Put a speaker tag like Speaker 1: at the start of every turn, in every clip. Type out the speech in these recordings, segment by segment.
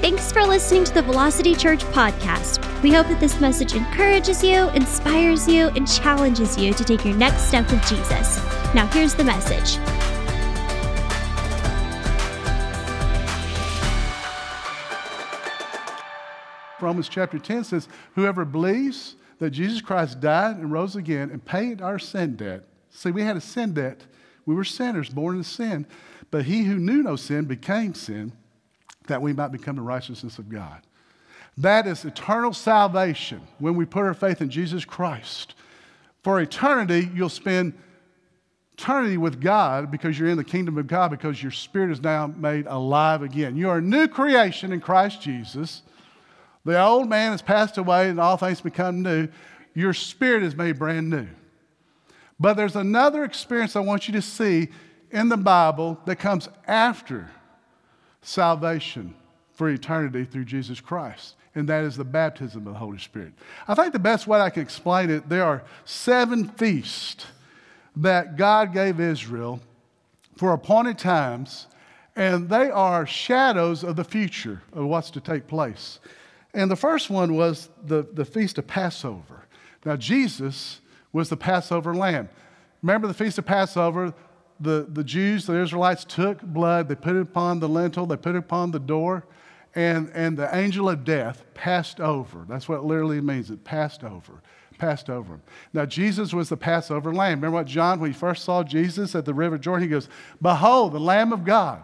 Speaker 1: Thanks for listening to the Velocity Church podcast. We hope that this message encourages you, inspires you, and challenges you to take your next step with Jesus. Now, here's the message.
Speaker 2: Romans chapter 10 says, Whoever believes that Jesus Christ died and rose again and paid our sin debt. See, we had a sin debt. We were sinners, born in sin. But he who knew no sin became sin that we might become the righteousness of God. That is eternal salvation when we put our faith in Jesus Christ. For eternity, you'll spend eternity with God because you're in the kingdom of God because your spirit is now made alive again. You are a new creation in Christ Jesus. The old man has passed away and all things become new. Your spirit is made brand new. But there's another experience I want you to see in the Bible that comes after salvation for eternity through Jesus Christ, and that is the baptism of the Holy Spirit. I think the best way I can explain it, there are seven feasts that God gave Israel for appointed times, and they are shadows of the future of what's to take place. And the first one was the, the Feast of Passover. Now, Jesus was the Passover lamb. Remember the Feast of Passover? The, the Jews, the Israelites, took blood, they put it upon the lintel, they put it upon the door, and, and the angel of death passed over. That's what it literally means. It passed over. Passed over. Now, Jesus was the Passover lamb. Remember what John, when he first saw Jesus at the River Jordan, he goes, Behold, the Lamb of God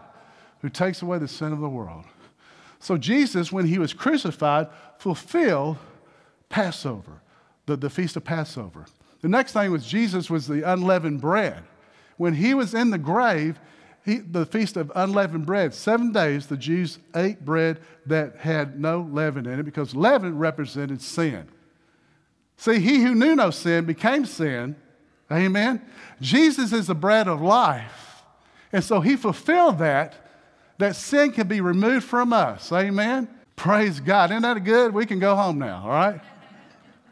Speaker 2: who takes away the sin of the world. So, Jesus, when he was crucified, fulfilled Passover, the, the feast of Passover. The next thing was Jesus was the unleavened bread. When he was in the grave, he, the feast of unleavened bread, seven days the Jews ate bread that had no leaven in it because leaven represented sin. See, he who knew no sin became sin. Amen. Jesus is the bread of life. And so he fulfilled that, that sin can be removed from us. Amen. Praise God. Isn't that good? We can go home now, all right?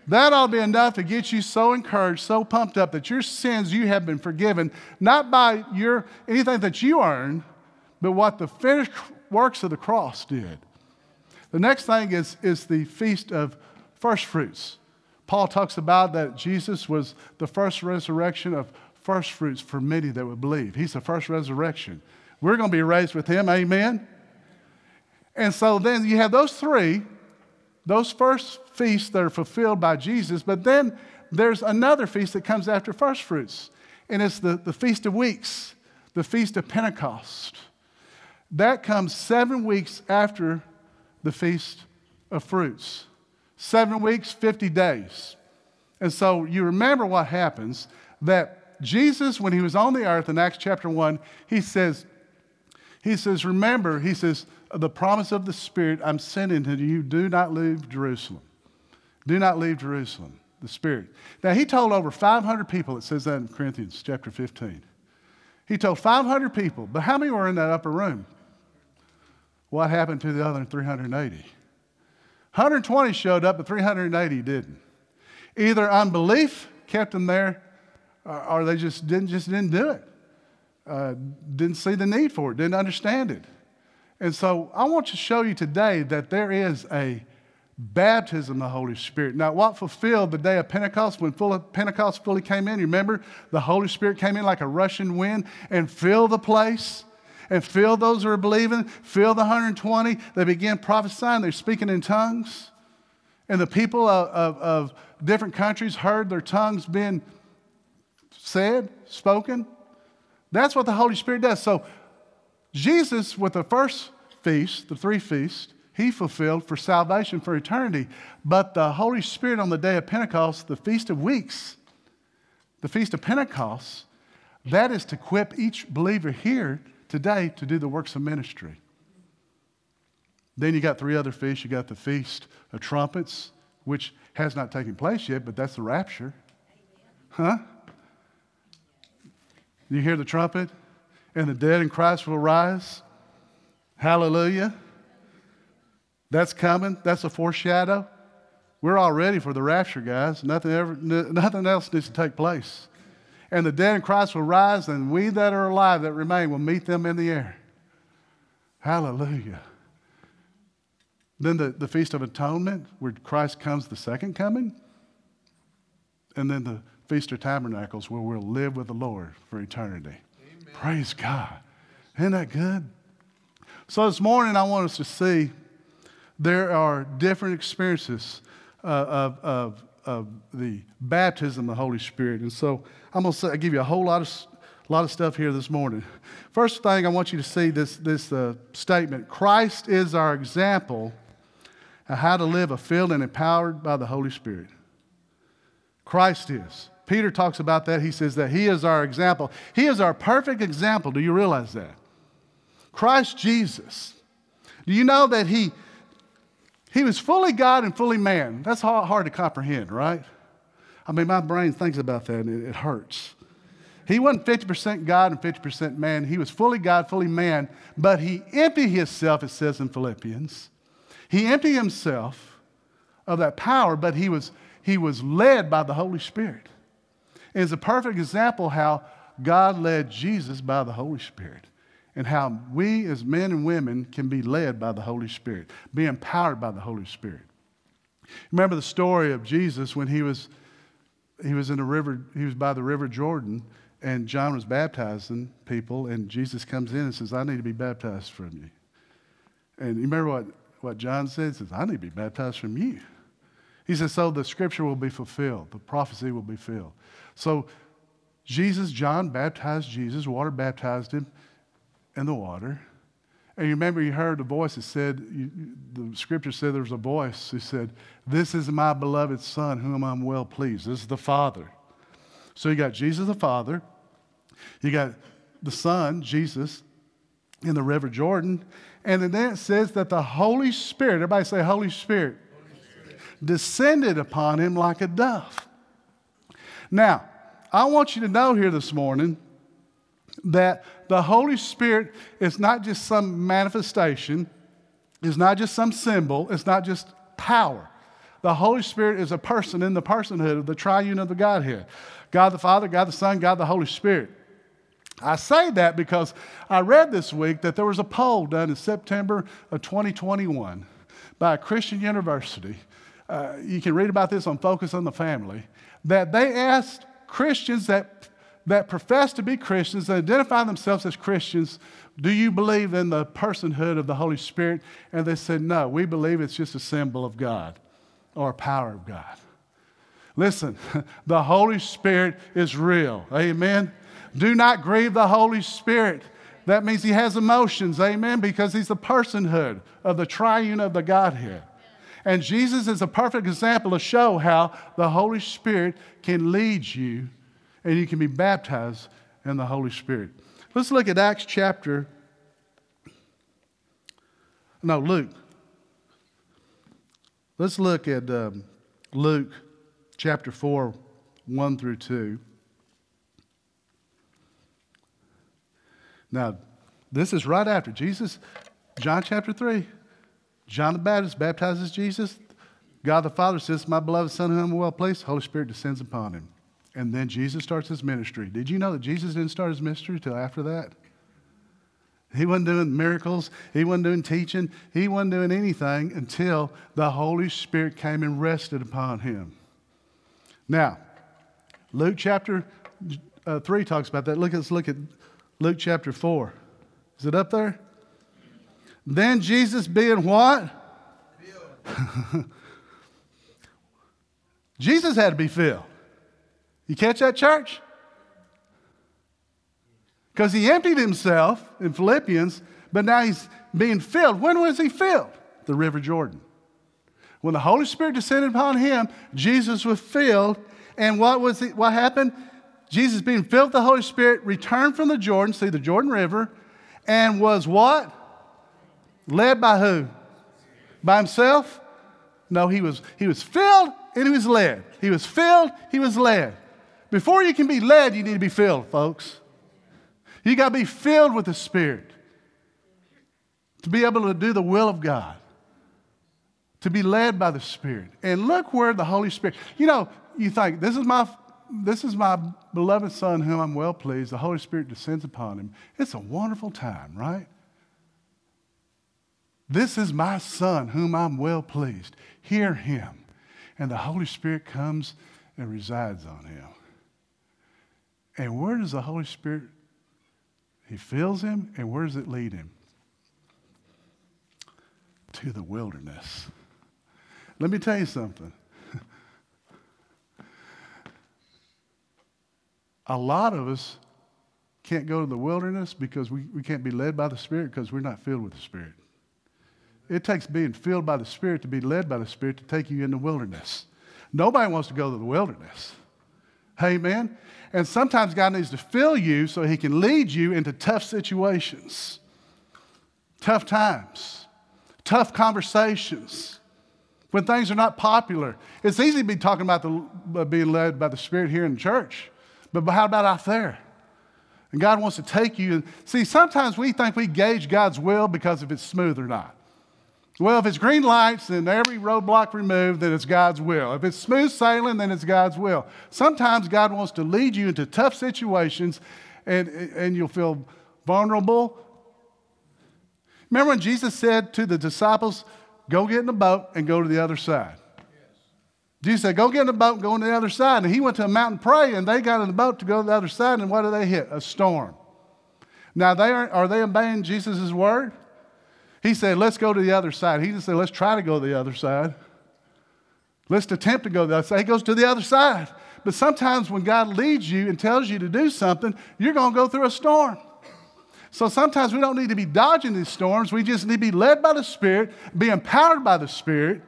Speaker 2: That ought to be enough to get you so encouraged, so pumped up that your sins you have been forgiven, not by your anything that you earned, but what the finished works of the cross did. The next thing is, is the feast of first fruits. Paul talks about that Jesus was the first resurrection of first fruits for many that would believe. He's the first resurrection. We're going to be raised with him, amen? And so then you have those three, those first feasts that are fulfilled by Jesus, but then there's another feast that comes after first fruits, and it's the, the Feast of Weeks, the Feast of Pentecost. That comes seven weeks after the Feast of Fruits. Seven weeks, 50 days. And so you remember what happens that Jesus, when he was on the earth in Acts chapter 1, he says, he says, remember, he says, the promise of the Spirit I'm sending to you, do not leave Jerusalem. Do not leave Jerusalem, the Spirit. Now, he told over 500 people, it says that in Corinthians chapter 15. He told 500 people, but how many were in that upper room? What happened to the other 380? 120 showed up, but 380 didn't. Either unbelief kept them there, or they just didn't, just didn't do it. Uh, didn't see the need for it, didn't understand it. And so I want to show you today that there is a baptism of the Holy Spirit. Now, what fulfilled the day of Pentecost when full Pentecost fully came in? You remember the Holy Spirit came in like a rushing wind and filled the place and filled those who are believing, filled the 120. They began prophesying, they're speaking in tongues. And the people of, of, of different countries heard their tongues being said, spoken. That's what the Holy Spirit does. So, Jesus, with the first feast, the three feasts, he fulfilled for salvation for eternity. But the Holy Spirit on the day of Pentecost, the Feast of Weeks, the Feast of Pentecost, that is to equip each believer here today to do the works of ministry. Then you got three other feasts. You got the Feast of Trumpets, which has not taken place yet, but that's the rapture. Huh? You hear the trumpet? And the dead in Christ will rise. Hallelujah. That's coming. That's a foreshadow. We're all ready for the rapture, guys. Nothing, ever, nothing else needs to take place. And the dead in Christ will rise, and we that are alive that remain will meet them in the air. Hallelujah. Then the, the Feast of Atonement, where Christ comes the second coming. And then the Feast of Tabernacles, where we'll live with the Lord for eternity. Praise God. Isn't that good? So this morning, I want us to see there are different experiences uh, of, of, of the baptism of the Holy Spirit. And so I'm going to give you a whole lot of, lot of stuff here this morning. First thing, I want you to see this, this uh, statement Christ is our example of how to live a filled and empowered by the Holy Spirit. Christ is. Peter talks about that. He says that He is our example. He is our perfect example. Do you realize that? Christ Jesus. Do you know that He, he was fully God and fully man? That's hard to comprehend, right? I mean, my brain thinks about that and it, hurts. He wasn't 50% God and 50% man. He was fully God, fully man, but he emptied himself, it says in Philippians. He emptied himself of that power, but he was, he was led by the Holy Spirit. It's a perfect example how God led Jesus by the Holy Spirit and how we as men and women can be led by the Holy Spirit, be empowered by the Holy Spirit. Remember the story of Jesus when he was, he was in the river, he was by the river Jordan, and John was baptizing people, and Jesus comes in and says, I need to be baptized from you. And you remember what what John said. He says, I need to be baptized from you. He says, so the scripture will be fulfilled, the prophecy will be filled. So Jesus, John baptized Jesus, water baptized him in the water. And you remember you heard the voice that said, you, the scripture said there was a voice who said, This is my beloved Son, whom I'm well pleased. This is the Father. So you got Jesus the Father, you got the Son, Jesus, in the River Jordan, and then it says that the Holy Spirit, everybody say Holy Spirit, Holy Spirit, descended upon him like a dove. Now, I want you to know here this morning that the Holy Spirit is not just some manifestation, it's not just some symbol, it's not just power. The Holy Spirit is a person in the personhood of the triune of the Godhead God the Father, God the Son, God the Holy Spirit. I say that because I read this week that there was a poll done in September of 2021 by a Christian university. Uh, you can read about this on Focus on the Family. That they asked Christians that, that profess to be Christians, that identify themselves as Christians, do you believe in the personhood of the Holy Spirit? And they said, no, we believe it's just a symbol of God or a power of God. Listen, the Holy Spirit is real. Amen. Do not grieve the Holy Spirit. That means he has emotions, amen, because he's the personhood of the triune of the Godhead. And Jesus is a perfect example to show how the Holy Spirit can lead you and you can be baptized in the Holy Spirit. Let's look at Acts chapter, no, Luke. Let's look at um, Luke chapter 4, 1 through 2. Now, this is right after Jesus, John chapter 3. John the Baptist baptizes Jesus. God the Father says, My beloved Son, whom I'm well placed, Holy Spirit descends upon him. And then Jesus starts his ministry. Did you know that Jesus didn't start his ministry until after that? He wasn't doing miracles. He wasn't doing teaching. He wasn't doing anything until the Holy Spirit came and rested upon him. Now, Luke chapter uh, 3 talks about that. Look, let's look at Luke chapter 4. Is it up there? Then Jesus being what? Jesus had to be filled. You catch that, church? Because he emptied himself in Philippians, but now he's being filled. When was he filled? The River Jordan. When the Holy Spirit descended upon him, Jesus was filled. And what was it, what happened? Jesus, being filled with the Holy Spirit, returned from the Jordan, see the Jordan River, and was what? Led by who? By himself? No, he was, he was filled and he was led. He was filled, he was led. Before you can be led, you need to be filled, folks. You got to be filled with the Spirit to be able to do the will of God, to be led by the Spirit. And look where the Holy Spirit, you know, you think, this is my this is my beloved Son, whom I'm well pleased. The Holy Spirit descends upon him. It's a wonderful time, right? This is my son, whom I'm well pleased. Hear him. And the Holy Spirit comes and resides on him. And where does the Holy Spirit? He fills him, and where does it lead him? To the wilderness. Let me tell you something. A lot of us can't go to the wilderness because we, we can't be led by the Spirit because we're not filled with the Spirit. It takes being filled by the Spirit to be led by the Spirit to take you in the wilderness. Nobody wants to go to the wilderness. Amen? And sometimes God needs to fill you so He can lead you into tough situations, tough times, tough conversations, when things are not popular. It's easy to be talking about the, uh, being led by the Spirit here in church, but how about out there? And God wants to take you. See, sometimes we think we gauge God's will because if it's smooth or not. Well, if it's green lights and every roadblock removed, then it's God's will. If it's smooth sailing, then it's God's will. Sometimes God wants to lead you into tough situations and, and you'll feel vulnerable. Remember when Jesus said to the disciples, Go get in the boat and go to the other side? Jesus said, Go get in the boat and go on the other side. And he went to a mountain pray, and they got in the boat to go to the other side, and what did they hit? A storm. Now, they are, are they obeying Jesus' word? He said, Let's go to the other side. He just said, Let's try to go to the other side. Let's attempt to go to the other side. He goes to the other side. But sometimes when God leads you and tells you to do something, you're going to go through a storm. So sometimes we don't need to be dodging these storms. We just need to be led by the Spirit, be empowered by the Spirit,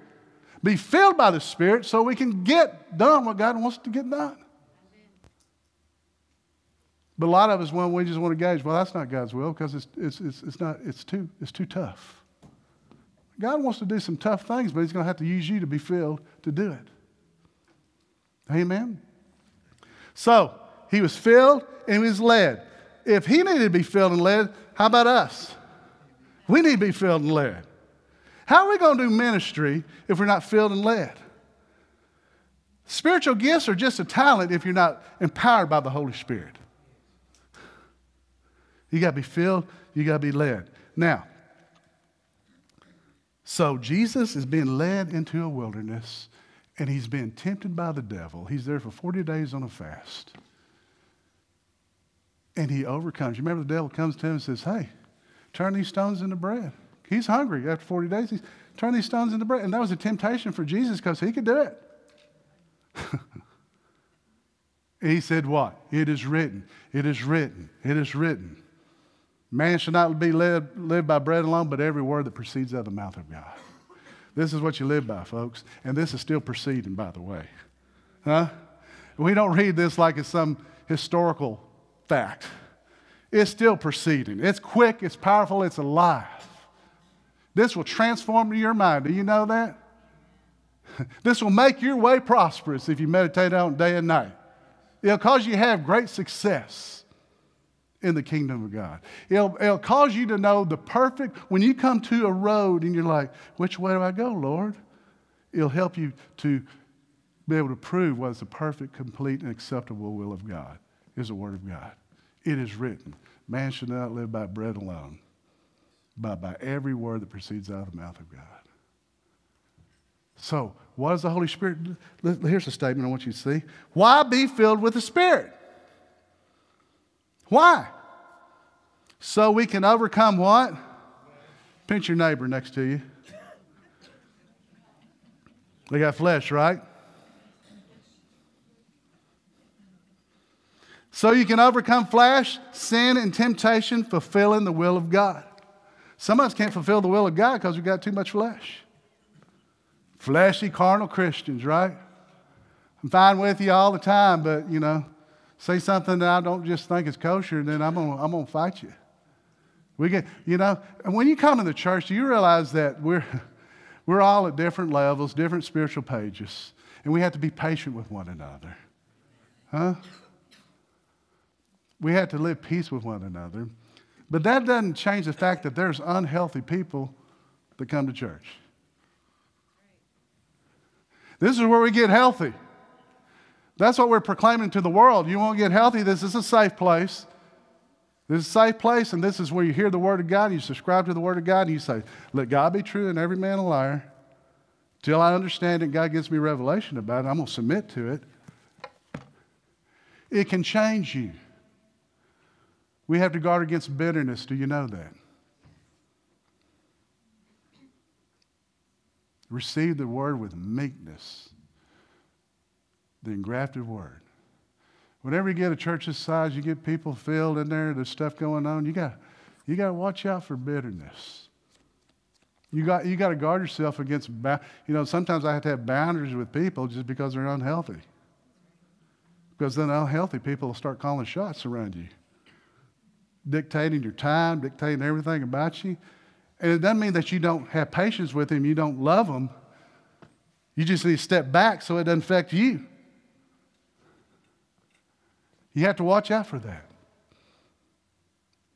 Speaker 2: be filled by the Spirit so we can get done what God wants to get done. But a lot of us, when we just want to gauge, well, that's not God's will because it's, it's, it's, it's, not, it's, too, it's too tough. God wants to do some tough things, but He's going to have to use you to be filled to do it. Amen? So, He was filled and He was led. If He needed to be filled and led, how about us? We need to be filled and led. How are we going to do ministry if we're not filled and led? Spiritual gifts are just a talent if you're not empowered by the Holy Spirit. You got to be filled, you got to be led. Now, so Jesus is being led into a wilderness and he's being tempted by the devil. He's there for 40 days on a fast. And he overcomes. You remember the devil comes to him and says, Hey, turn these stones into bread. He's hungry after 40 days. He's turn these stones into bread. And that was a temptation for Jesus because he could do it. he said, What? It is written. It is written. It is written. Man should not be led, live by bread alone, but every word that proceeds out of the mouth of God. This is what you live by, folks. And this is still proceeding, by the way. Huh? We don't read this like it's some historical fact. It's still proceeding. It's quick, it's powerful, it's alive. This will transform your mind. Do you know that? this will make your way prosperous if you meditate on it day and night. It'll cause you to have great success in the kingdom of God. It'll, it'll cause you to know the perfect, when you come to a road and you're like, which way do I go, Lord? It'll help you to be able to prove what is the perfect, complete, and acceptable will of God, is the Word of God. It is written, man should not live by bread alone, but by every word that proceeds out of the mouth of God. So, what is the Holy Spirit? Here's a statement I want you to see. Why be filled with the Spirit? Why? So we can overcome what? Pinch your neighbor next to you. They got flesh, right? So you can overcome flesh, sin, and temptation, fulfilling the will of God. Some of us can't fulfill the will of God because we've got too much flesh. Fleshy, carnal Christians, right? I'm fine with you all the time, but you know, say something that I don't just think is kosher, then I'm gonna, I'm gonna fight you. We get, you know, when you come to the church, you realize that we're, we're all at different levels, different spiritual pages, and we have to be patient with one another. Huh? We have to live peace with one another. But that doesn't change the fact that there's unhealthy people that come to church. This is where we get healthy. That's what we're proclaiming to the world. You won't get healthy? This is a safe place. This is a safe place, and this is where you hear the Word of God, and you subscribe to the Word of God, and you say, Let God be true and every man a liar. Till I understand it, God gives me revelation about it, I'm going to submit to it. It can change you. We have to guard against bitterness. Do you know that? Receive the word with meekness, the engrafted word. Whenever you get a church this size, you get people filled in there, there's stuff going on, you got you got to watch out for bitterness. You got, you got to guard yourself against, you know, sometimes I have to have boundaries with people just because they're unhealthy. Because then unhealthy people will start calling shots around you, dictating your time, dictating everything about you. And it doesn't mean that you don't have patience with them, you don't love them. You just need to step back so it doesn't affect you. You have to watch out for that.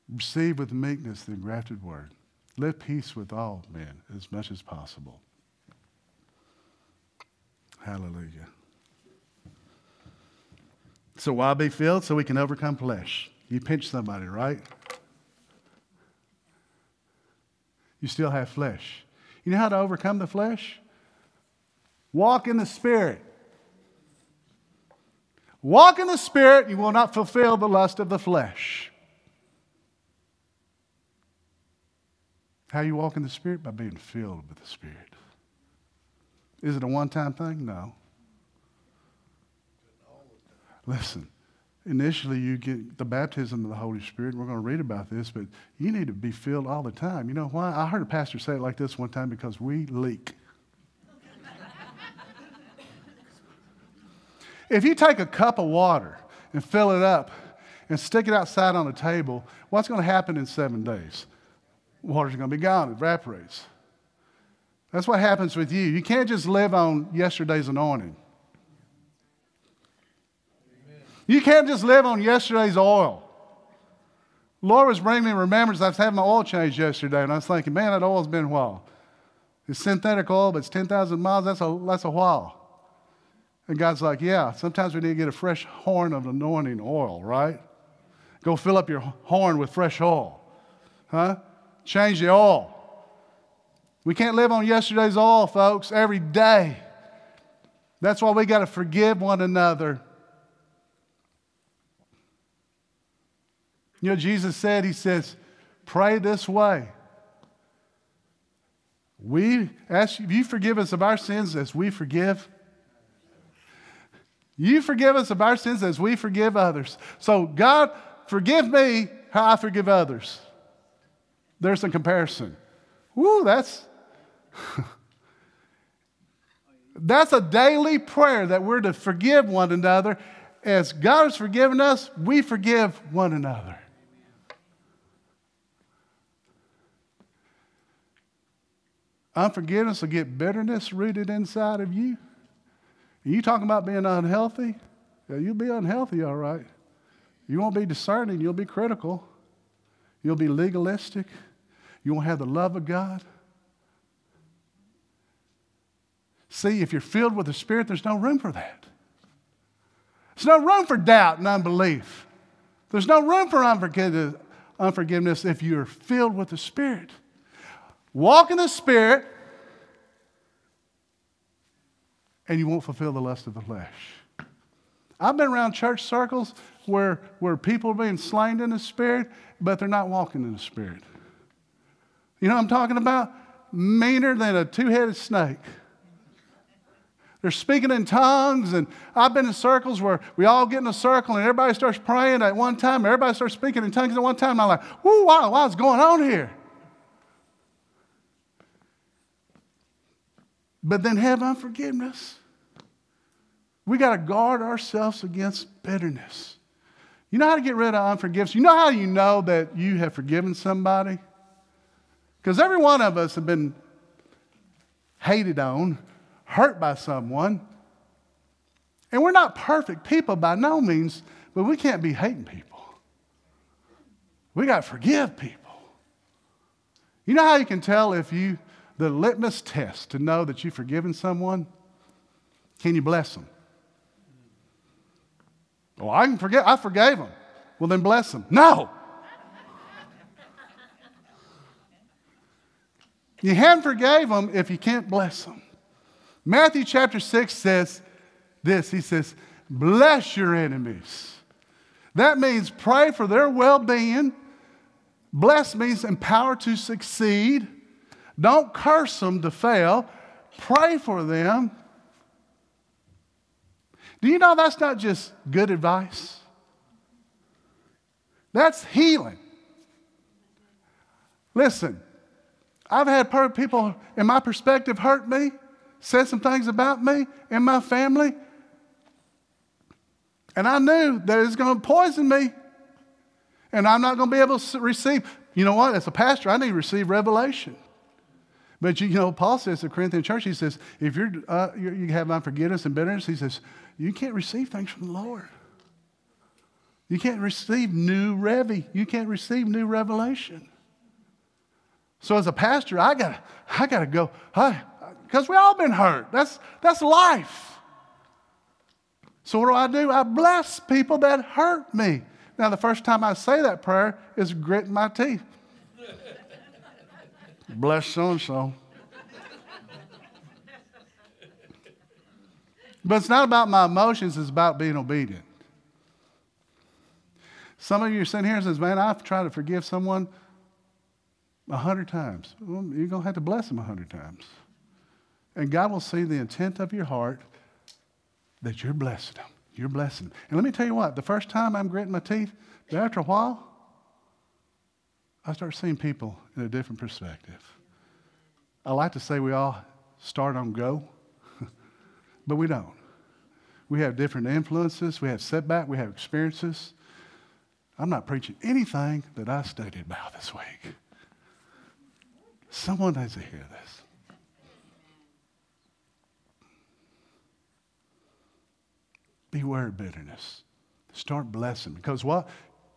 Speaker 2: Receive with meekness the engrafted word. Live peace with all men as much as possible. Hallelujah. So why be filled? So we can overcome flesh. You pinch somebody, right? You still have flesh. You know how to overcome the flesh? Walk in the Spirit. Walk in the Spirit, you will not fulfill the lust of the flesh. How you walk in the Spirit? By being filled with the Spirit. Is it a one time thing? No. Listen, initially you get the baptism of the Holy Spirit. We're going to read about this, but you need to be filled all the time. You know why? I heard a pastor say it like this one time because we leak. If you take a cup of water and fill it up and stick it outside on a table, what's going to happen in seven days? Water's going to be gone, it evaporates. That's what happens with you. You can't just live on yesterday's anointing. You can't just live on yesterday's oil. Lord was bringing me remembrance. I was having my oil changed yesterday, and I was thinking, man, that oil's been a while. It's synthetic oil, but it's 10,000 miles. That's a, that's a while. And God's like, yeah, sometimes we need to get a fresh horn of anointing oil, right? Go fill up your horn with fresh oil. Huh? Change the oil. We can't live on yesterday's oil, folks, every day. That's why we got to forgive one another. You know, Jesus said, He says, pray this way. We ask you you forgive us of our sins as we forgive you forgive us of our sins as we forgive others. So, God, forgive me how I forgive others. There's a comparison. Woo, that's. that's a daily prayer that we're to forgive one another. As God has forgiven us, we forgive one another. Unforgiveness will get bitterness rooted inside of you. You talking about being unhealthy? Yeah, you'll be unhealthy, all right. You won't be discerning, you'll be critical. You'll be legalistic. You won't have the love of God. See, if you're filled with the Spirit, there's no room for that. There's no room for doubt and unbelief. There's no room for unforgiveness if you're filled with the Spirit. Walk in the Spirit, and you won't fulfill the lust of the flesh. I've been around church circles where, where people are being slain in the spirit, but they're not walking in the spirit. You know what I'm talking about? Meaner than a two headed snake. They're speaking in tongues, and I've been in circles where we all get in a circle and everybody starts praying at one time, everybody starts speaking in tongues at one time. And I'm like, whoo, wow, what's going on here? But then have unforgiveness. We got to guard ourselves against bitterness. You know how to get rid of unforgiveness? You know how you know that you have forgiven somebody? Because every one of us have been hated on, hurt by someone. And we're not perfect people by no means, but we can't be hating people. We got to forgive people. You know how you can tell if you, the litmus test to know that you've forgiven someone? Can you bless them? Oh, I can forget. I forgave them. Well, then bless them. No. you haven't forgave them if you can't bless them. Matthew chapter 6 says this. He says, bless your enemies. That means pray for their well being. Bless means empower to succeed. Don't curse them to fail. Pray for them. Do you know that's not just good advice? That's healing. Listen, I've had people in my perspective hurt me, said some things about me and my family, and I knew that it was going to poison me, and I'm not going to be able to receive. You know what? As a pastor, I need to receive revelation. But you know, Paul says to the Corinthian church, he says, if you're, uh, you have unforgiveness and bitterness, he says, you can't receive things from the Lord. You can't receive new revi. You can't receive new revelation. So as a pastor, I gotta, I gotta go, because we all been hurt. That's, that's life. So what do I do? I bless people that hurt me. Now, the first time I say that prayer is gritting my teeth. Bless so and so. But it's not about my emotions, it's about being obedient. Some of you are sitting here and says, Man, I've tried to forgive someone a hundred times. Well, you're going to have to bless them a hundred times. And God will see the intent of your heart that you're blessing them. You're blessing. And let me tell you what, the first time I'm gritting my teeth, but after a while, I start seeing people in a different perspective. I like to say we all start on go, but we don't. We have different influences, we have setback, we have experiences. I'm not preaching anything that I studied about this week. Someone needs to hear this. Beware of bitterness. Start blessing. Because what?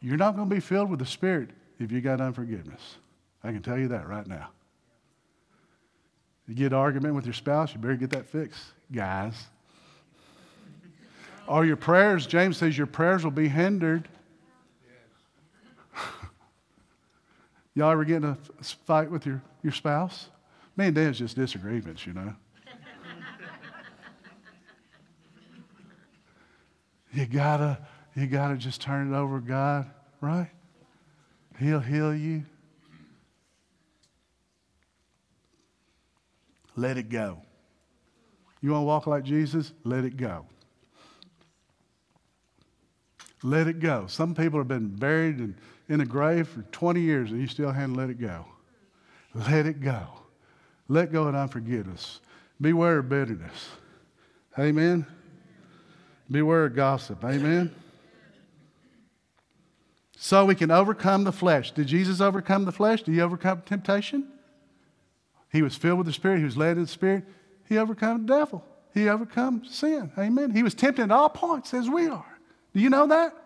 Speaker 2: You're not going to be filled with the Spirit if you got unforgiveness. I can tell you that right now. You get an argument with your spouse, you better get that fixed, guys. Or your prayers, James says your prayers will be hindered. Y'all ever get in a fight with your, your spouse? Me and Dan's just disagreements, you know. you gotta, you gotta just turn it over God, right? He'll heal you. Let it go. You want to walk like Jesus? Let it go. Let it go. Some people have been buried in, in a grave for 20 years and you still haven't let it go. Let it go. Let go of unforgiveness. Beware of bitterness. Amen. Beware of gossip. Amen. So we can overcome the flesh. Did Jesus overcome the flesh? Did he overcome temptation? He was filled with the Spirit. He was led in the Spirit. He overcome the devil. He overcome sin. Amen. He was tempted at all points as we are. Do you know that?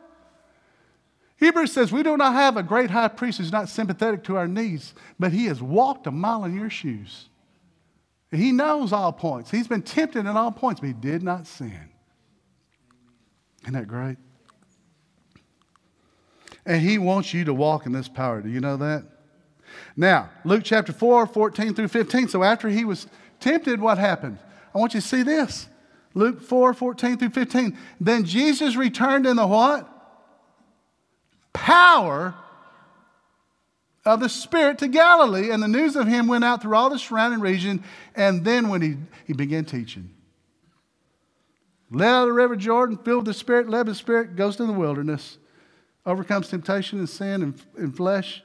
Speaker 2: Hebrews says we do not have a great high priest who's not sympathetic to our needs, but he has walked a mile in your shoes. He knows all points. He's been tempted at all points, but he did not sin. Isn't that great? And he wants you to walk in this power. Do you know that? Now, Luke chapter 4, 14 through 15. So after he was tempted, what happened? I want you to see this. Luke 4, 14 through 15. Then Jesus returned in the what? Power of the Spirit to Galilee, and the news of him went out through all the surrounding region. And then when he, he began teaching, led out of the river Jordan, filled with the Spirit, led by the Spirit, goes to the wilderness, overcomes temptation and sin and, and flesh,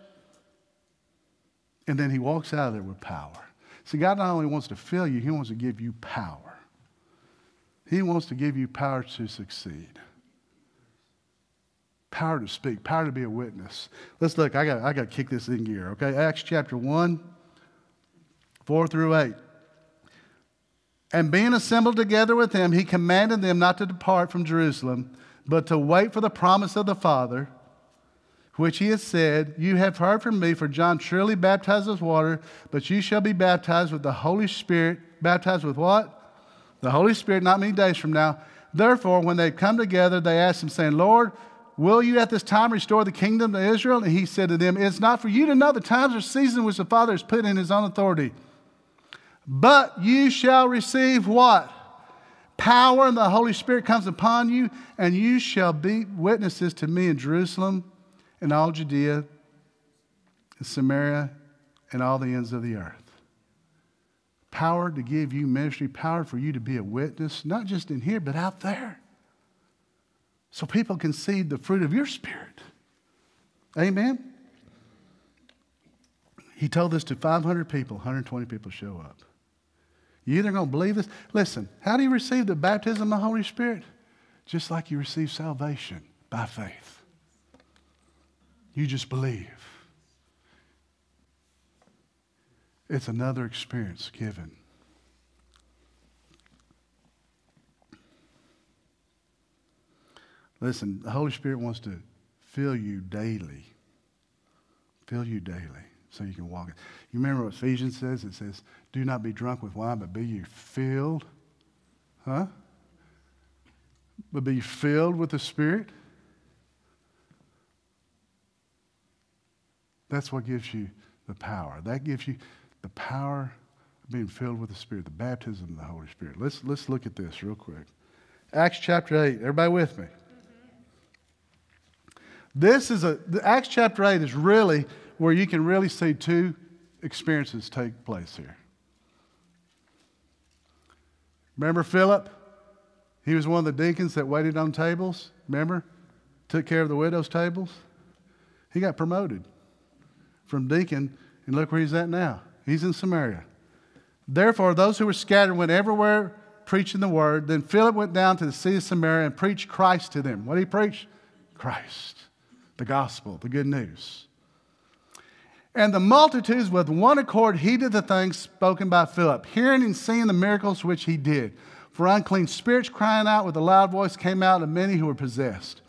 Speaker 2: and then he walks out of there with power. See, God not only wants to fill you, He wants to give you power. He wants to give you power to succeed. Power to speak, power to be a witness. Let's look, I got, I got to kick this in gear, okay? Acts chapter 1, 4 through 8. And being assembled together with them, he commanded them not to depart from Jerusalem, but to wait for the promise of the Father which he has said, You have heard from me, for John surely baptized with water, but you shall be baptized with the Holy Spirit. Baptized with what? The Holy Spirit, not many days from now. Therefore, when they come together, they asked him, saying, Lord, Will you at this time restore the kingdom to Israel? And he said to them, It's not for you to know the times or season which the Father has put in his own authority. But you shall receive what? Power, and the Holy Spirit comes upon you, and you shall be witnesses to me in Jerusalem and all Judea and Samaria and all the ends of the earth. Power to give you ministry, power for you to be a witness, not just in here, but out there so people can see the fruit of your spirit. Amen? He told this to 500 people, 120 people show up. You either going to believe this. Listen, how do you receive the baptism of the Holy Spirit? Just like you receive salvation by faith. You just believe. It's another experience given. Listen, the Holy Spirit wants to fill you daily. Fill you daily so you can walk it. You remember what Ephesians says? It says, Do not be drunk with wine, but be you filled. Huh? But be filled with the Spirit. That's what gives you the power. That gives you the power of being filled with the Spirit, the baptism of the Holy Spirit. Let's, let's look at this real quick. Acts chapter 8. Everybody with me? This is a, Acts chapter 8 is really where you can really see two experiences take place here. Remember Philip? He was one of the deacons that waited on tables. Remember? Took care of the widow's tables. He got promoted from deacon, and look where he's at now. He's in Samaria. Therefore, those who were scattered went everywhere preaching the word. Then Philip went down to the sea of Samaria and preached Christ to them. What did he preach? Christ the gospel, the good news. And the multitudes with one accord heeded the things spoken by Philip, hearing and seeing the miracles which he did. For unclean spirits crying out with a loud voice came out of many who were possessed.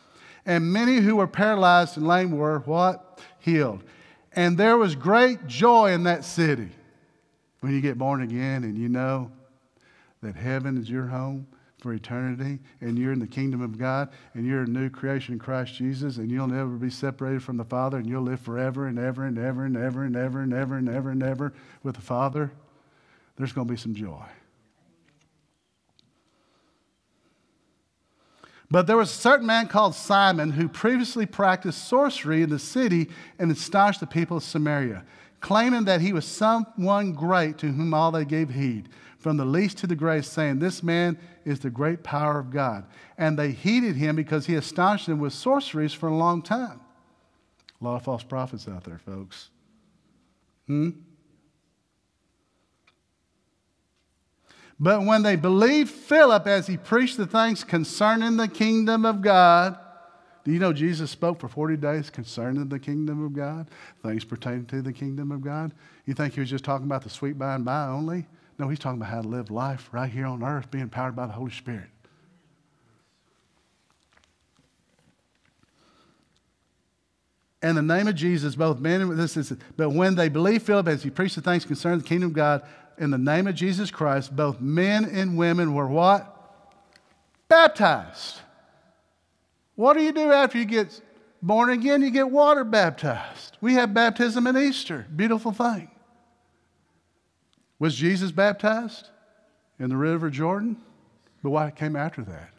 Speaker 2: And many who were paralyzed and lame were what? Healed. And there was great joy in that city. When you get born again and you know that heaven is your home, for eternity and you're in the kingdom of God and you're a new creation in Christ Jesus and you'll never be separated from the Father and you'll live forever and ever and ever and ever and ever and ever and ever and ever with the Father, there's going to be some joy. But there was a certain man called Simon who previously practiced sorcery in the city and astonished the people of Samaria, claiming that he was someone great to whom all they gave heed from the least to the greatest, saying, This man is the great power of God. And they heeded him because he astonished them with sorceries for a long time. A lot of false prophets out there, folks. Hmm? But when they believed Philip as he preached the things concerning the kingdom of God, do you know Jesus spoke for 40 days concerning the kingdom of God, things pertaining to the kingdom of God? You think he was just talking about the sweet by and by only? No, he's talking about how to live life right here on earth, being powered by the Holy Spirit. In the name of Jesus, both men and this is, but when they believed Philip as he preached the things concerning the kingdom of God, in the name of Jesus Christ, both men and women were what? Baptized. What do you do after you get born again? You get water baptized. We have baptism at Easter. Beautiful thing. Was Jesus baptized in the River Jordan? But what came after that?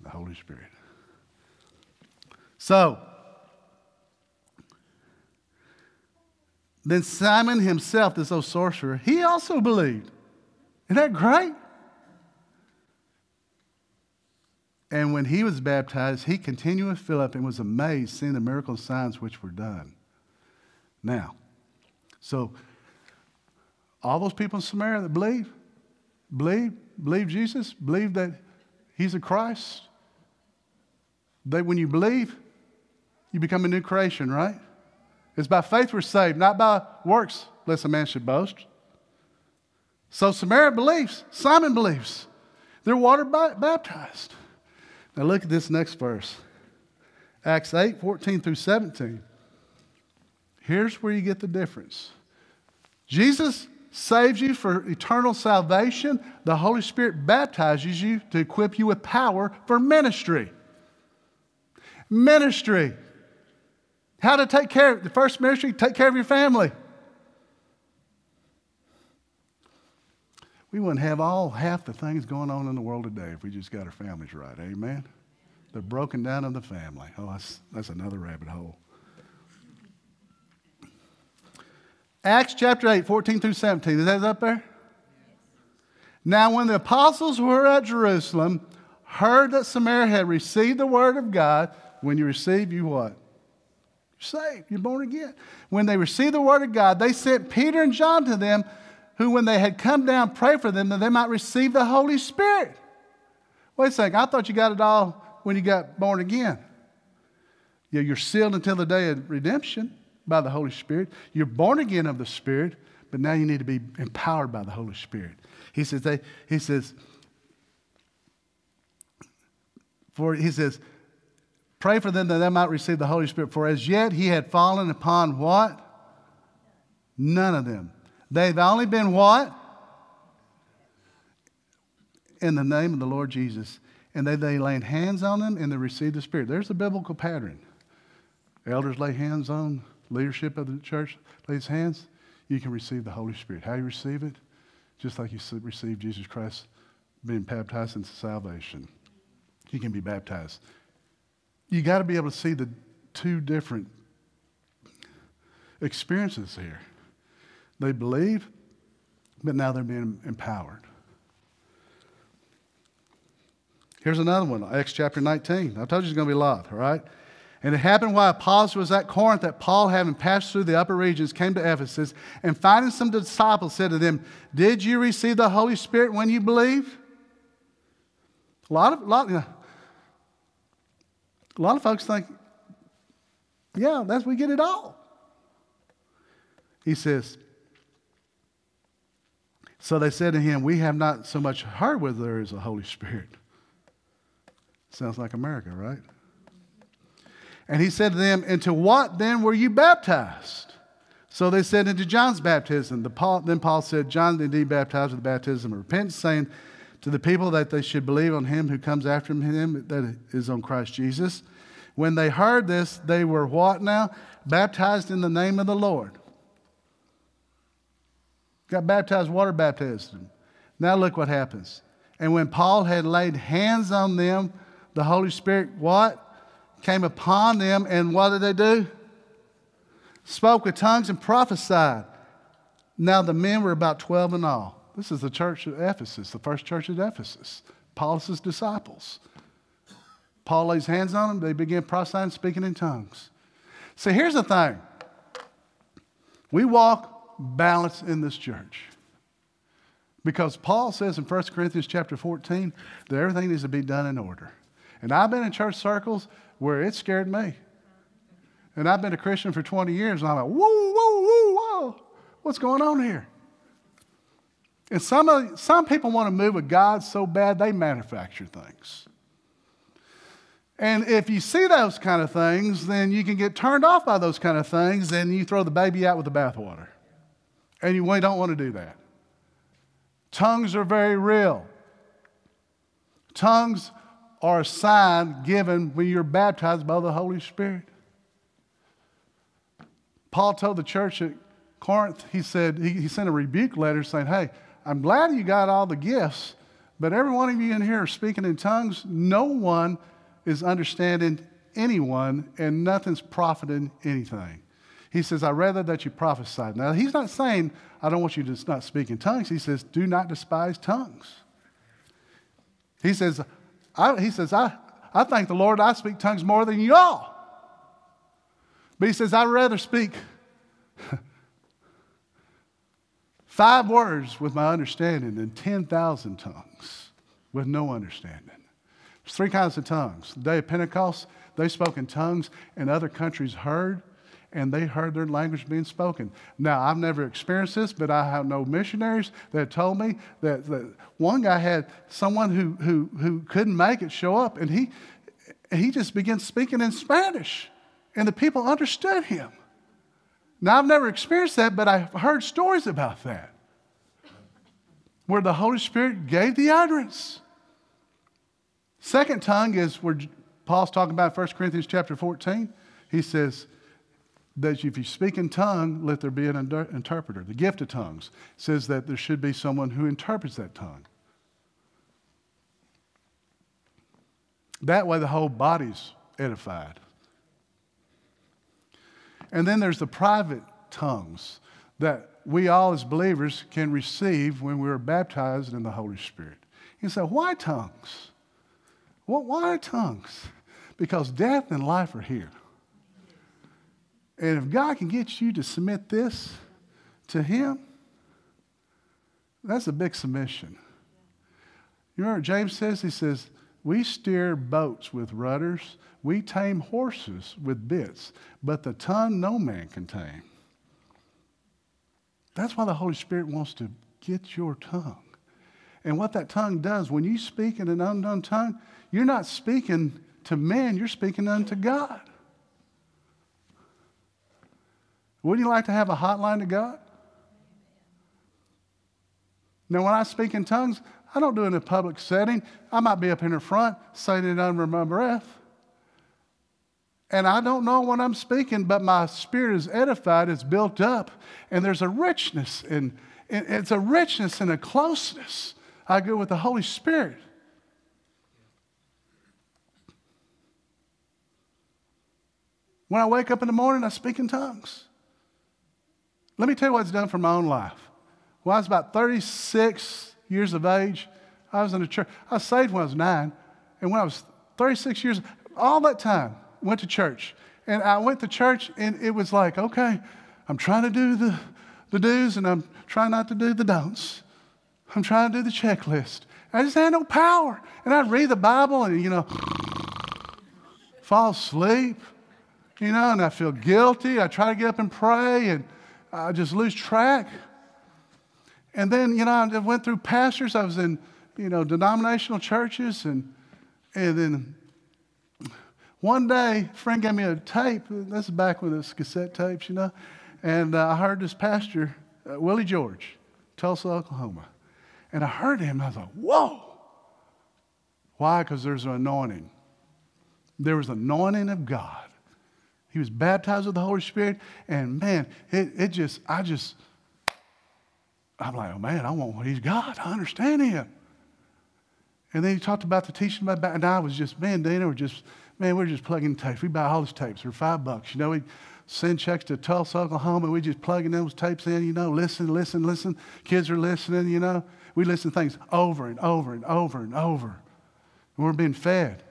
Speaker 2: The Holy Spirit. So, then Simon himself, this old sorcerer, he also believed. Isn't that great? And when he was baptized, he continued with Philip and was amazed seeing the miracle signs which were done. Now, so all those people in Samaria that believe, believe, believe Jesus, believe that He's a Christ. That when you believe, you become a new creation, right? It's by faith we're saved, not by works, lest a man should boast. So Samaria believes, Simon believes. They're water baptized. Now look at this next verse Acts 8 14 through 17. Here's where you get the difference. Jesus saves you for eternal salvation, the Holy Spirit baptizes you to equip you with power for ministry. ministry. How to take care of the first ministry, take care of your family. We wouldn't have all half the things going on in the world today if we just got our families right. Amen. The broken down of the family. Oh, that's, that's another rabbit hole. Acts chapter 8, 14 through 17. Is that up there? Now, when the apostles were at Jerusalem heard that Samaria had received the word of God, when you receive, you what? You're saved. You're born again. When they received the word of God, they sent Peter and John to them, who, when they had come down, prayed for them that they might receive the Holy Spirit. Wait a second. I thought you got it all when you got born again. Yeah, you're sealed until the day of redemption by the Holy Spirit. You're born again of the Spirit, but now you need to be empowered by the Holy Spirit. He says, they, he says, for he says, pray for them that they might receive the Holy Spirit. For as yet he had fallen upon what? None of them. They've only been what? In the name of the Lord Jesus. And they, they laid hands on them and they received the Spirit. There's a biblical pattern. Elders lay hands on leadership of the church, lays hands, you can receive the Holy Spirit. How you receive it? Just like you receive Jesus Christ being baptized into salvation. You can be baptized. You got to be able to see the two different experiences here. They believe, but now they're being empowered. Here's another one, Acts chapter 19. I told you it's going to be a lot, all right? And it happened while Apollos was at Corinth that Paul, having passed through the upper regions, came to Ephesus and finding some disciples, said to them, Did you receive the Holy Spirit when you believed? A lot of, lot, a lot of folks think, yeah, that's we get it all. He says, so they said to him, We have not so much heard whether there is a Holy Spirit. Sounds like America, right? And he said to them, Into what then were you baptized? So they said, Into John's baptism. The Paul, then Paul said, John indeed baptized with the baptism of repentance, saying to the people that they should believe on him who comes after him, that is on Christ Jesus. When they heard this, they were what now? Baptized in the name of the Lord. Got baptized, water baptism. Now look what happens. And when Paul had laid hands on them, the Holy Spirit, what? Came upon them, and what did they do? Spoke with tongues and prophesied. Now the men were about 12 in all. This is the church of Ephesus, the first church at Ephesus, Paulus' disciples. Paul lays hands on them, they begin prophesying, speaking in tongues. So here's the thing we walk balanced in this church. Because Paul says in 1 Corinthians chapter 14 that everything needs to be done in order. And I've been in church circles where it scared me. And I've been a Christian for 20 years, and I'm like, whoa, whoa, whoa, whoa, what's going on here? And some, of, some people want to move with God so bad they manufacture things. And if you see those kind of things, then you can get turned off by those kind of things, and you throw the baby out with the bathwater. And you don't want to do that. Tongues are very real. Tongues are a sign given when you're baptized by the Holy Spirit. Paul told the church at Corinth, he said, he, he sent a rebuke letter saying, Hey, I'm glad you got all the gifts, but every one of you in here are speaking in tongues. No one is understanding anyone, and nothing's profiting anything. He says, I'd rather that you prophesy. Now, he's not saying, I don't want you to not speak in tongues. He says, do not despise tongues. He says, I, he says, I, I thank the Lord I speak tongues more than you all. But he says, I'd rather speak five words with my understanding than 10,000 tongues with no understanding. There's three kinds of tongues. The day of Pentecost, they spoke in tongues, and other countries heard and they heard their language being spoken. Now, I've never experienced this, but I have no missionaries that told me that, that one guy had someone who, who, who couldn't make it show up, and he, he just began speaking in Spanish, and the people understood him. Now, I've never experienced that, but I've heard stories about that where the Holy Spirit gave the utterance. Second tongue is where Paul's talking about 1 Corinthians chapter 14, he says that if you speak in tongue, let there be an inter- interpreter. The gift of tongues says that there should be someone who interprets that tongue. That way, the whole body's edified. And then there's the private tongues that we all as believers can receive when we are baptized in the Holy Spirit. You say, why tongues? Well, why tongues? Because death and life are here. And if God can get you to submit this to Him, that's a big submission. You remember James says? He says, We steer boats with rudders, we tame horses with bits, but the tongue no man can tame. That's why the Holy Spirit wants to get your tongue. And what that tongue does, when you speak in an unknown tongue, you're not speaking to men, you're speaking unto God. Wouldn't you like to have a hotline to God? Now, when I speak in tongues, I don't do it in a public setting. I might be up in the front saying it under my breath. And I don't know what I'm speaking, but my spirit is edified, it's built up, and there's a richness, and it's a richness and a closeness I go with the Holy Spirit. When I wake up in the morning, I speak in tongues. Let me tell you what it's done for my own life. When I was about 36 years of age, I was in a church. I was saved when I was nine. And when I was 36 years, all that time, went to church. And I went to church, and it was like, okay, I'm trying to do the, the do's, and I'm trying not to do the don'ts. I'm trying to do the checklist. I just had no power. And I'd read the Bible and, you know, fall asleep, you know, and I feel guilty. I try to get up and pray, and I just lose track. And then, you know, I went through pastors. I was in, you know, denominational churches, and, and then one day, a friend gave me a tape. That's back when it was cassette tapes, you know. And uh, I heard this pastor, uh, Willie George, Tulsa, Oklahoma. And I heard him, and I like, whoa. Why? Because there's an anointing. There was anointing of God. He was baptized with the Holy Spirit, and man, it, it just, I just, I'm like, oh man, I want what he's got. I understand him. And then he talked about the teaching about, and I was just, man, Dana, we're just, man, we're just plugging tapes. We buy all these tapes for five bucks. You know, we send checks to Tulsa, Oklahoma. We just plugging those tapes in, you know, listen, listen, listen. Kids are listening, you know. We listen to things over and over and over and over. And we're being fed.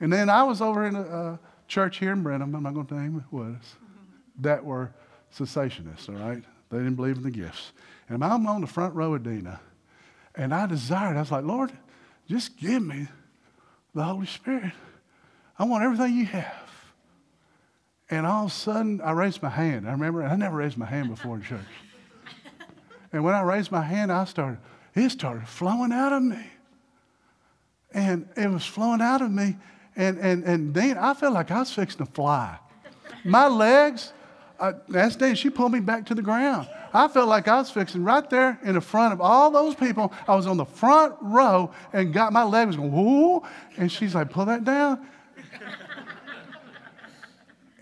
Speaker 2: And then I was over in a, a church here in Brenham, I'm not going to name it was, that were cessationists, all right? They didn't believe in the gifts. And I'm on the front row of Dina. And I desired, I was like, Lord, just give me the Holy Spirit. I want everything you have. And all of a sudden, I raised my hand. I remember, I never raised my hand before in church. And when I raised my hand, I started, it started flowing out of me. And it was flowing out of me. And, and, and Dean, I felt like I was fixing to fly. My legs, uh, that's Dean, she pulled me back to the ground. I felt like I was fixing right there in the front of all those people. I was on the front row and got my leg was going, whoo. And she's like, pull that down.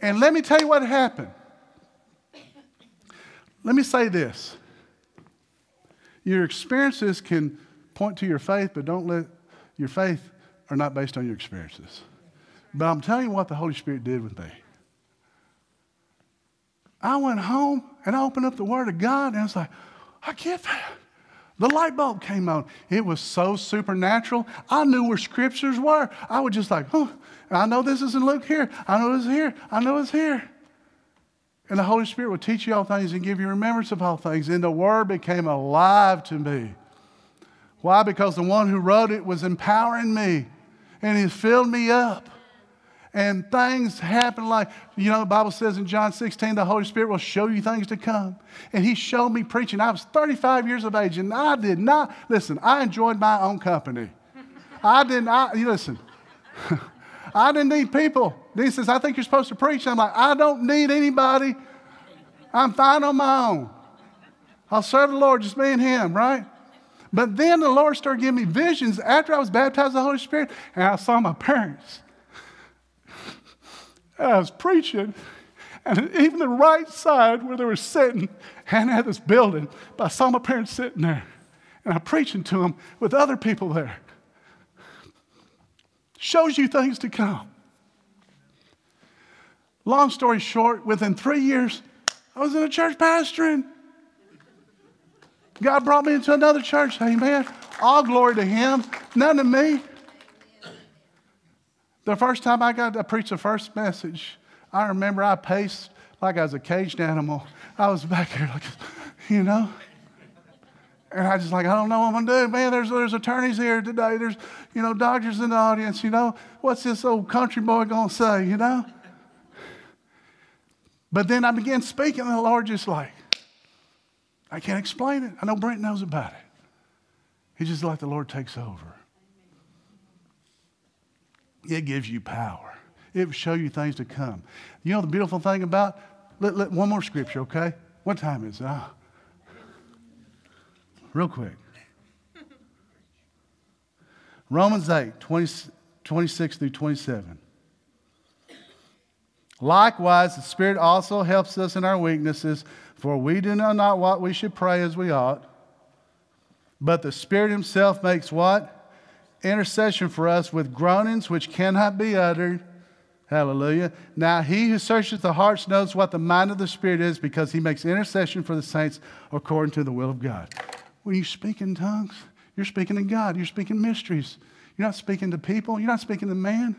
Speaker 2: and let me tell you what happened. Let me say this your experiences can point to your faith, but don't let your faith are not based on your experiences. But I'm telling you what the Holy Spirit did with me. I went home and I opened up the Word of God and I was like, I get that. The light bulb came on. It was so supernatural. I knew where scriptures were. I was just like, huh, I know this is in Luke here. I know it's here. I know it's here. And the Holy Spirit will teach you all things and give you remembrance of all things. And the Word became alive to me. Why? Because the one who wrote it was empowering me and He filled me up. And things happen like, you know, the Bible says in John 16, the Holy Spirit will show you things to come. And He showed me preaching. I was 35 years of age and I did not, listen, I enjoyed my own company. I didn't, listen. I didn't need people. He says, I think you're supposed to preach. I'm like, I don't need anybody. I'm fine on my own. I'll serve the Lord, just me and him, right? But then the Lord started giving me visions after I was baptized the Holy Spirit, and I saw my parents. I was preaching, and even the right side where they were sitting, Hannah had this building, but I saw my parents sitting there, and I'm preaching to them with other people there. Shows you things to come. Long story short, within three years, I was in a church pastoring. God brought me into another church. Amen. All glory to Him, none to me. The first time I got to preach the first message, I remember I paced like I was a caged animal. I was back here, like, you know. And I just like, I don't know what I'm gonna do. Man, there's, there's attorneys here today. There's, you know, doctors in the audience, you know. What's this old country boy gonna say, you know? But then I began speaking, and the Lord just like, I can't explain it. I know Brent knows about it. He just like the Lord takes over. It gives you power. It will show you things to come. You know the beautiful thing about, let, let, one more scripture, okay? What time is it? Oh. Real quick. Romans 8, 20, 26 through 27. Likewise, the Spirit also helps us in our weaknesses, for we do know not what we should pray as we ought. But the Spirit Himself makes what? Intercession for us with groanings which cannot be uttered. Hallelujah. Now, He who searches the hearts knows what the mind of the Spirit is because He makes intercession for the saints according to the will of God. When you speak in tongues, you're speaking to God, you're speaking mysteries. You're not speaking to people, you're not speaking to man.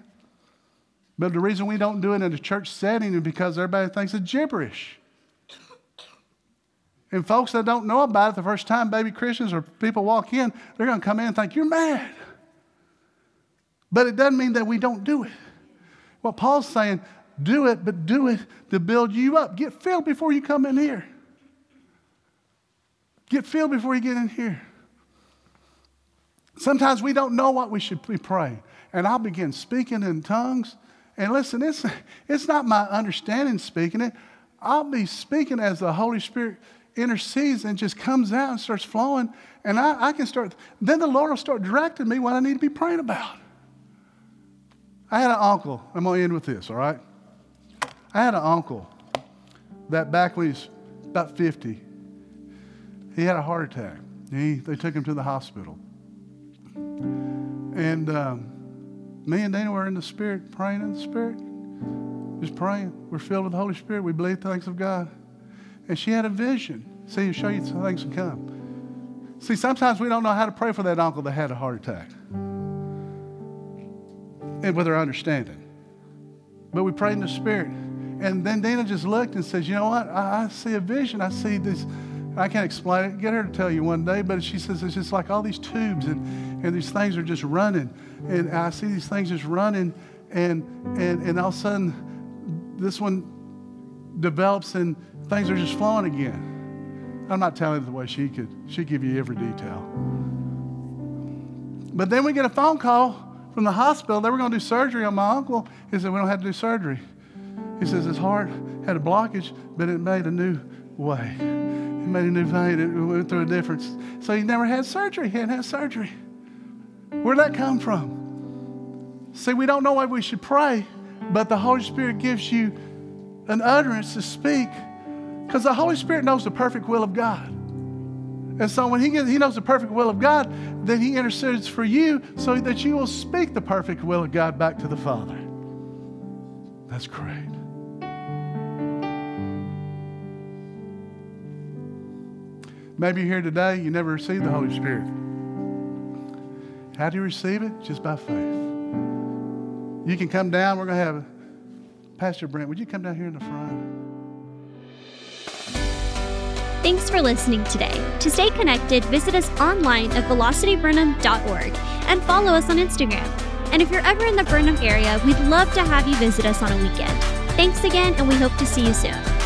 Speaker 2: But the reason we don't do it in a church setting is because everybody thinks it's gibberish. And folks that don't know about it the first time, baby Christians or people walk in, they're going to come in and think, You're mad. But it doesn't mean that we don't do it. What Paul's saying, do it, but do it to build you up. Get filled before you come in here. Get filled before you get in here. Sometimes we don't know what we should be praying. And I'll begin speaking in tongues and listen, it's, it's not my understanding speaking it. I'll be speaking as the Holy Spirit intercedes and just comes out and starts flowing. And I, I can start, then the Lord will start directing me what I need to be praying about. I had an uncle, I'm going to end with this, all right? I had an uncle that back when he was about 50, he had a heart attack. He, they took him to the hospital. And um, me and Dana were in the Spirit, praying in the Spirit, just praying. We're filled with the Holy Spirit. We believe things of God. And she had a vision. See, show you some things to come. See, sometimes we don't know how to pray for that uncle that had a heart attack. And with our understanding. But we prayed in the Spirit. And then Dana just looked and says, You know what? I, I see a vision. I see this. I can't explain it. Get her to tell you one day. But she says it's just like all these tubes and, and these things are just running. And I see these things just running. And, and, and all of a sudden, this one develops and things are just flowing again. I'm not telling you the way she could. She'd give you every detail. But then we get a phone call from the hospital. They were going to do surgery on my uncle. He said, We don't have to do surgery. He says his heart had a blockage, but it made a new way. It made a new vein. It went through a difference. So he never had surgery. He hadn't had surgery. Where'd that come from? See, we don't know why we should pray, but the Holy Spirit gives you an utterance to speak because the Holy Spirit knows the perfect will of God. And so when he, gets, he knows the perfect will of God, then he intercedes for you so that you will speak the perfect will of God back to the Father. That's great. Maybe you're here today, you never received the Holy Spirit. How do you receive it? Just by faith. You can come down. We're going to have Pastor Brent. Would you come down here in the front?
Speaker 1: Thanks for listening today. To stay connected, visit us online at velocitybrenham.org and follow us on Instagram. And if you're ever in the Brenham area, we'd love to have you visit us on a weekend. Thanks again, and we hope to see you soon.